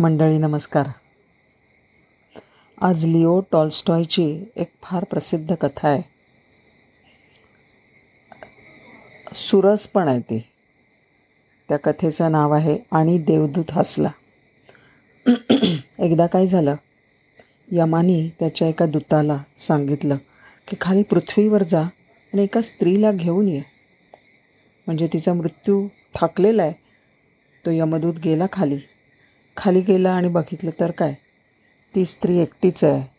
मंडळी नमस्कार. आज लिओ टॉलस्टॉयची एक फार प्रसिद्ध कथा आहे. सुरस पण आहे ती. त्या कथेचं नाव आहे आणि देवदूत हसला. एकदा काय झालं? यमानी त्याच्या एका दूताला सांगितलं की खाली पृथ्वीवर जा आणि एका स्त्रीला घेऊन ये. म्हणजे तिचा मृत्यू ठाकलेला आहे. तो यमदूत गेला खाली. खाली गेला आणि बघितलं तर काय? ती स्त्री एकटीच आहे.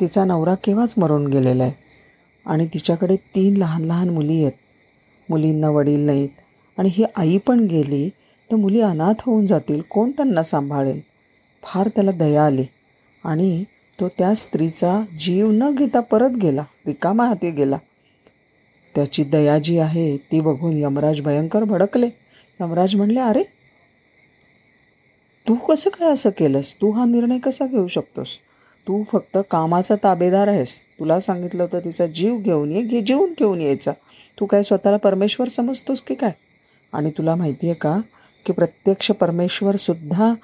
तिचा नवरा केव्हाच मरून गेलेला आहे? आणि तिच्याकडे तीन लहान लहान मुली आहेत. मुलींना वडील नाहीत. आणि ही आई पण गेली तर मुली अनाथ होऊन जातील. कोण त्यांना सांभाळेल? फार त्याला दया आली. आणि तो त्या स्त्रीचा जीव न घेता परत गेला रिकामा हाती गेला. त्याची दया जी आहे ती बघून यमराज भयंकर भडकले. यमराज म्हणले अरे तू कसं काय असं केलंस? तू हा निर्णय कसा घेऊ शकतोस? तू फक्त कामाचा ताबेदार आहेस. तुला सांगितलं होतं तिचा जीव घेऊन ये घे जीवन घेऊन यायचा. तू काय स्वतःला परमेश्वर समजतोस की काय? आणि तुला माहिती आहे का की प्रत्यक्ष परमेश्वरसुद्धा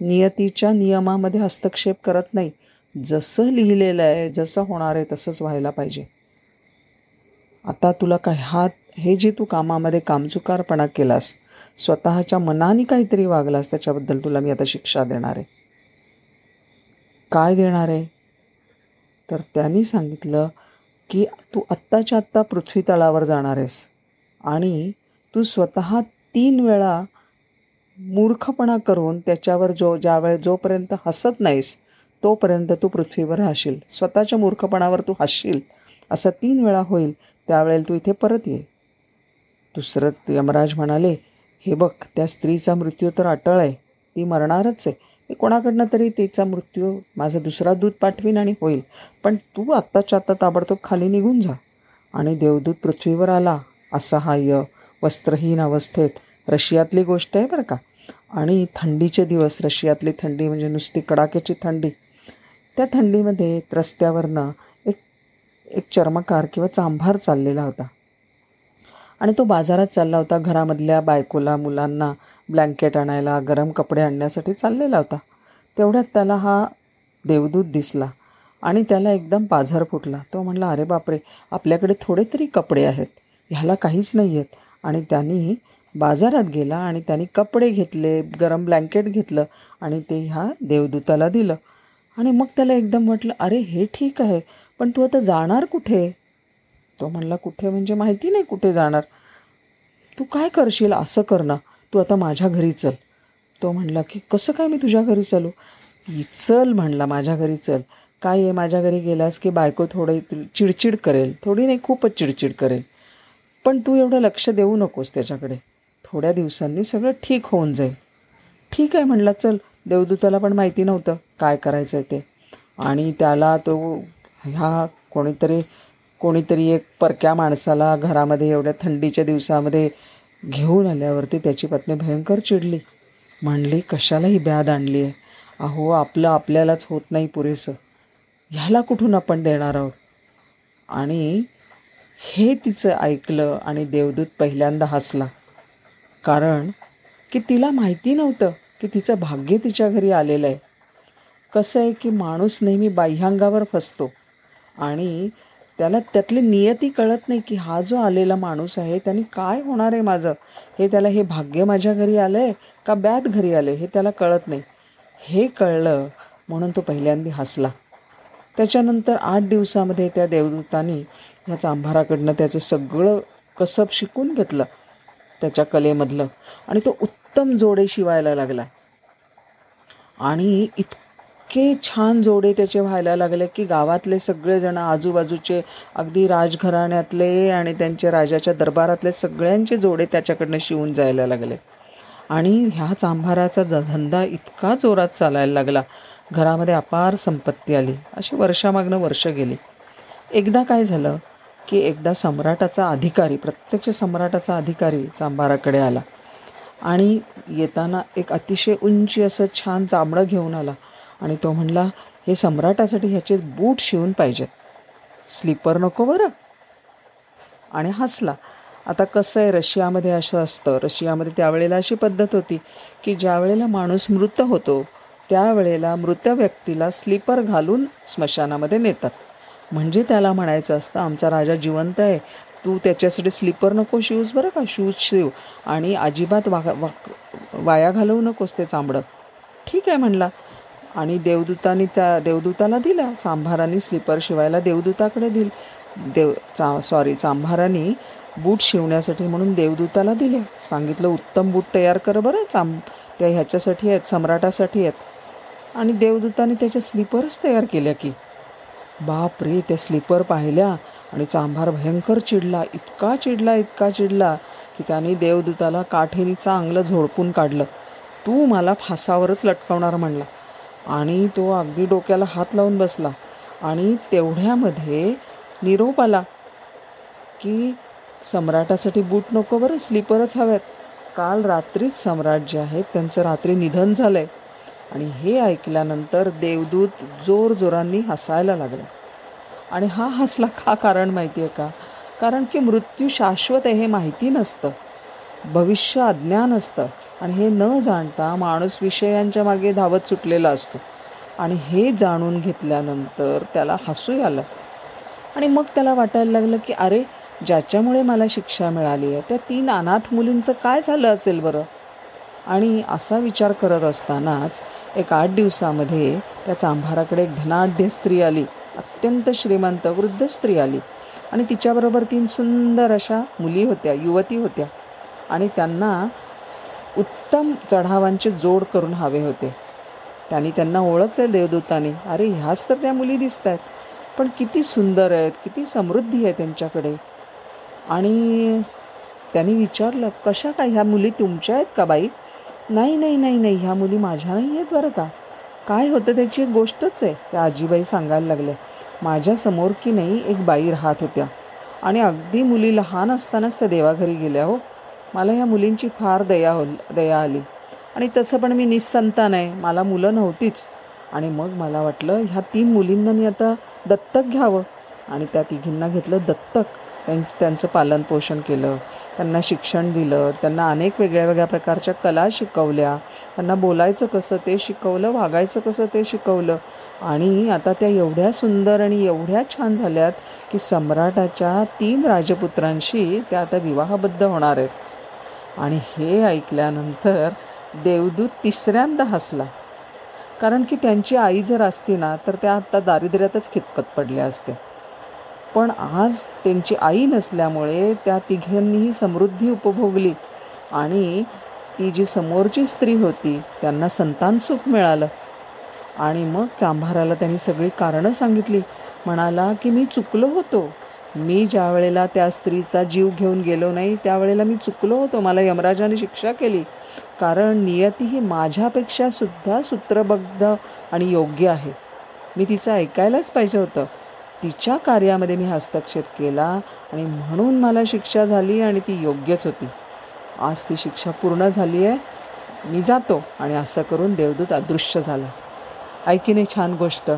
नियतीच्या नियमामध्ये हस्तक्षेप करत नाही. जसं लिहिलेलं आहे जसं होणार आहे तसंच व्हायला पाहिजे. आता तुला काय हा हे जे तू कामामध्ये कामचुकारपणा केलास स्वतःच्या मनाने काहीतरी वागलास त्याच्याबद्दल तुला मी आता शिक्षा देणार आहे. काय देणार आहे? तर त्यांनी सांगितलं की तू आत्ताच्या आत्ता पृथ्वी तळावर जाणार आहेस आणि तू स्वतः तीन वेळा मूर्खपणा करून त्याच्यावर जो ज्यावेळे जोपर्यंत हसत नाहीस तोपर्यंत तू पृथ्वीवर राहशील. स्वतःच्या मूर्खपणावर तू हसशील. असं तीन वेळा होईल त्यावेळेला तू इथे परत ये. दुसरं यमराज म्हणाले हे बघ त्या स्त्रीचा मृत्यू तर अटळ आहे. ती मरणारच आहे. मी कोणाकडनं तरी तिचा मृत्यू माझा दुसरा दूध पाठवीन आणि होईल. पण तू आत्ताच्या आत्ता ताबडतोब खाली निघून जा. आणि देवदूत पृथ्वीवर आला. असहाय्य वस्त्रहीन अवस्थेत. रशियातली गोष्ट आहे बरं का. आणि थंडीचे दिवस रशियातली थंडी म्हणजे नुसती कडाक्याची थंडी. त्या थंडीमध्ये रस्त्यावरनं एक एक चर्मकार किंवा चांभार चाललेला होता. आणि तो बाजारात चालला होता. घरामधल्या बायकोला मुलांना ब्लँकेट आणायला गरम कपडे आणण्यासाठी चाललेला होता. तेवढ्यात त्याला हा देवदूत दिसला आणि त्याला एकदम पाझर फुटला. तो म्हणला अरे बापरे आपल्याकडे थोडे तरी कपडे आहेत. ह्याला काहीच नाही आहेत आणि त्यांनी बाजारात गेला आणि त्यांनी कपडे घेतले गरम ब्लँकेट घेतलं आणि ते ह्या देवदूताला दिलं. आणि मग त्याला एकदम म्हटलं अरे हे ठीक आहे पण तू आता जाणार कुठे? तो म्हणला कुठे म्हणजे माहिती नाही कुठे जाणार. तू काय करशील? असं कर ना. तू आता माझ्या घरी चल. तो म्हणला की कसं काय मी तुझ्या घरी चालू? चल म्हणला माझ्या घरी चल. काय आहे? माझ्या घरी गेलास की बायको थोडी चिडचिड करेल? थोडी नाही खूपच चिडचिड करेल. पण तू एवढं लक्ष देऊ नकोस त्याच्याकडे. थोड्या दिवसांनी सगळं ठीक होऊन जाईल. ठीक आहे म्हणला चल. देवदूताला पण माहिती नव्हतं काय करायचं आहे ते. आणि त्याला तो ह्या कोणीतरी कोणीतरी एक परक्या माणसाला घरामध्ये एवढ्या थंडीच्या दिवसामध्ये घेऊन आल्यावरती त्याची पत्नी भयंकर चिडली. म्हणली कशाला ही ब्याद आणली आहे अहो आपलं आपल्यालाच होत नाही पुरेसं. ह्याला कुठून आपण देणार आहोत? आणि हे तिचं ऐकलं आणि देवदूत पहिल्यांदा हसला. कारण की तिला माहिती नव्हतं की तिचं भाग्य तिच्या घरी आलेलं आहे. कसं आहे की माणूस नेहमी बाह्यांगावर फसतो आणि त्याला त्यातली नियती कळत नाही की हा जो आलेला माणूस आहे त्याने काय होणार आहे माझं? हे त्याला हे भाग्य माझ्या घरी आलं आहे का ब्यात घरी आलं हे त्याला कळत नाही. हे कळलं म्हणून तो पहिल्यांदा हसला. त्याच्यानंतर आठ दिवसामध्ये त्या देवदूतानी ह्या चांभाराकडनं त्याचं सगळं कसब शिकून घेतलं त्याच्या कलेमधलं. आणि तो उत्तम जोडे शिवायला लागला. आणि इत इतके छान जोडे त्याचे व्हायला लागले की गावातले सगळेजण आजूबाजूचे अगदी राजघराण्यातले आणि त्यांच्या राजाच्या दरबारातले सगळ्यांचे जोडे त्याच्याकडनं शिवून जायला लागले. आणि ह्या चांभाराचा धंदा इतका जोरात चालायला लागला. घरामध्ये अपार संपत्ती आली. अशी वर्षामागनं वर्ष गेली. एकदा काय झालं की एकदा सम्राटाचा अधिकारी प्रत्यक्ष सम्राटाचा अधिकारी चांभाराकडे आला. आणि येताना एक अतिशय उंची असं छान चांबडं घेऊन आला. आणि तो म्हणला हे सम्राटासाठी ह्याचे बूट शिवून पाहिजेत. स्लीपर नको बरं. आणि हसला. आता कसं आहे रशियामध्ये असं असतं. रशियामध्ये त्यावेळेला अशी पद्धत होती की ज्या वेळेला माणूस मृत होतो त्यावेळेला मृत व्यक्तीला स्लीपर घालून स्मशानामध्ये नेतात. म्हणजे त्याला म्हणायचं असतं आमचा राजा जिवंत आहे. तू त्याच्यासाठी स्लीपर नको शूज बरं का? शूज शिव. आणि अजिबात वा वा वाया घालवू नकोस ते चांबडं. ठीक आहे म्हणला. आणि देवदूतानी त्या देवदूताला दिला. चांभारानी स्लीपर शिवायला देवदूताकडे दिल. देव चा सॉरी चांभारानी बूट शिवण्यासाठी म्हणून देवदूताला दिले. सांगितलं उत्तम बूट तयार कर बरं चांब त्या ह्याच्यासाठी आहेत सम्राटासाठी आहेत. आणि देवदूताने त्याच्या स्लीपरच तयार केल्या की बाप रे त्या स्लीपर पाहिल्या आणि चांभार भयंकर चिडला इतका चिडला इतका चिडला की त्याने देवदूताला काठीनी चांगलं झोडपून काढलं. तू मला फासावरच लटकवणार म्हणला. आणि तो अगदी डोक्याला हात लावून बसला. आणि तेवढ्यामध्ये निरोप आला की सम्राटासाठी बूट नको बरं स्लीपरच हव्यात काल रात्रीच सम्राट जे आहेत त्यांचं रात्री निधन झालं आहे आणि हे ऐकल्यानंतर देवदूत जोर जोरांनी हसायला लागला. आणि हा हसला का कारण माहिती आहे का? कारण की मृत्यू शाश्वत आहे हे माहिती नसतं. भविष्य अज्ञान असतं. आणि हे न जाणता माणूस विषयांच्या मागे धावत सुटलेला असतो. आणि हे जाणून घेतल्यानंतर त्याला हसू आलं. आणि मग त्याला वाटायला लागलं की अरे ज्याच्यामुळे मला शिक्षा मिळाली आहे त्या तीन अनाथ मुलींचं काय झालं असेल बरं? आणि असा विचार करत असतानाच एक आठ दिवसामध्ये त्या चांभाराकडे एक धनाढ्य स्त्री आली. अत्यंत श्रीमंत वृद्ध स्त्री आली. आणि तिच्याबरोबर तीन सुंदर अशा मुली होत्या युवती होत्या. आणि त्यांना उत्तम चढावांचे जोड करून हवे होते. त्यांनी त्यांना ओळखलं देवदूताने. अरे ह्याच तर त्या मुली दिसत आहेत पण किती सुंदर आहेत किती समृद्धी आहे त्यांच्याकडे. आणि त्यांनी विचारलं कशा काय ह्या मुली तुमच्या आहेत का बाई? नाही नाही नाही नाही ह्या मुली माझ्या नाही आहेत बरं का. काय होतं त्याची एक गोष्टच आहे त्या आजीबाई सांगायला लागल्या. माझ्यासमोर की नाही एक बाई राहत होत्या. आणि अगदी मुली लहान असतानाच त्या देवाघरी गेल्या हो. मला ह्या मुलींची फार दया हो दया आली. आणि तसं पण मी निसंतान आहे मला मुलं नव्हतीच. आणि मग मला वाटलं ह्या तीन मुलींना मी आता दत्तक घ्यावं. आणि त्या तिघींना घेतलं दत्तक. त्यां त्यांचं पालनपोषण केलं. त्यांना शिक्षण दिलं. त्यांना अनेक वेगळ्या वेगळ्या प्रकारच्या कला शिकवल्या. त्यांना बोलायचं कसं ते शिकवलं वागायचं कसं ते शिकवलं. आणि आता त्या एवढ्या सुंदर आणि एवढ्या छान झाल्यात की सम्राटाच्या तीन राजपुत्रांशी त्या आता विवाहबद्ध होणार आहेत. आणि हे ऐकल्यानंतर देवदूत तिसऱ्यांदा हसला. कारण की त्यांची आई जर असती ना तर त्या आत्ता दारिद्र्यातच खितपत पडल्या असत्या. पण आज त्यांची आई नसल्यामुळे त्या तिघांनीही समृद्धी उपभोगली आणि ती जी समोरची स्त्री होती त्यांना संतान सुख मिळालं. आणि मग चांभाराला त्यांनी सगळी कारणं सांगितली. म्हणाला की मी चुकलो होतो. मी ज्या वेळेला त्या स्त्रीचा जीव घेऊन गेलो नाही त्यावेळेला मी चुकलो होतो. मला यमराजाने शिक्षा केली. कारण नियती ही माझ्यापेक्षा सुद्धा सूत्रबद्ध आणि योग्य आहे. मी तिचं ऐकायलाच पाहिजे होतं. तिच्या कार्यामध्ये मी हस्तक्षेप केला आणि म्हणून मला शिक्षा झाली आणि ती योग्यच होती. आज ती शिक्षा पूर्ण झाली आहे. मी जातो आणि असं करून देवदूत अदृश्य झाला. ऐकीने छान गोष्ट.